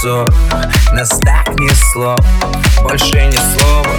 ссор Нас так несло, больше ни слова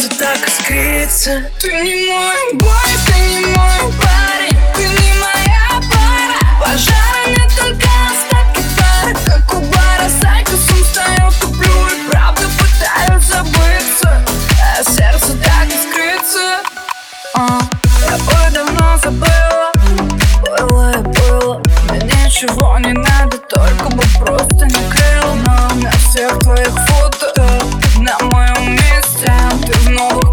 сердце так искрится. Ты не мой бой, ты не мой парень Ты не моя пара. Пожарами только остатки пара Как у бара сайта сум встает, туплю И правда пытаюсь забыться. А сердце так искрится. А. Я бы давно забыла. Было и было. Мне ничего не надо Только бы просто не крыло. Но у меня всех твоих фото э, На моем ты много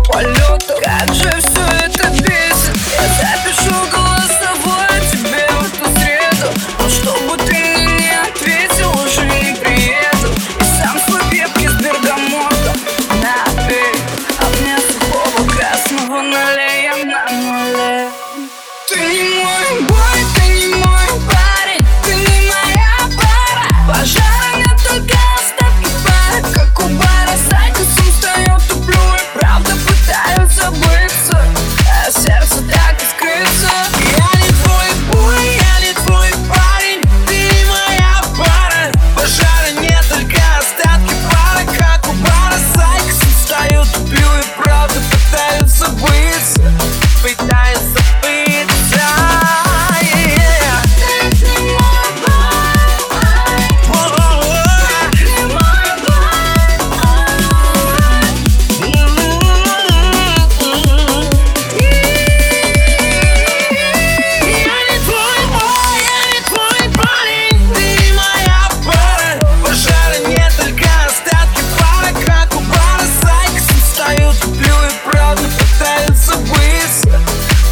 люблю и правда пытается быть,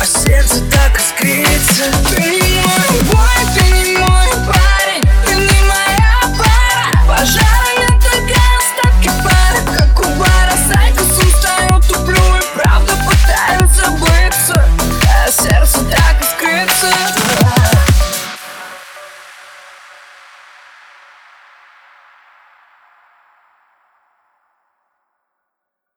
А сердце так искрится.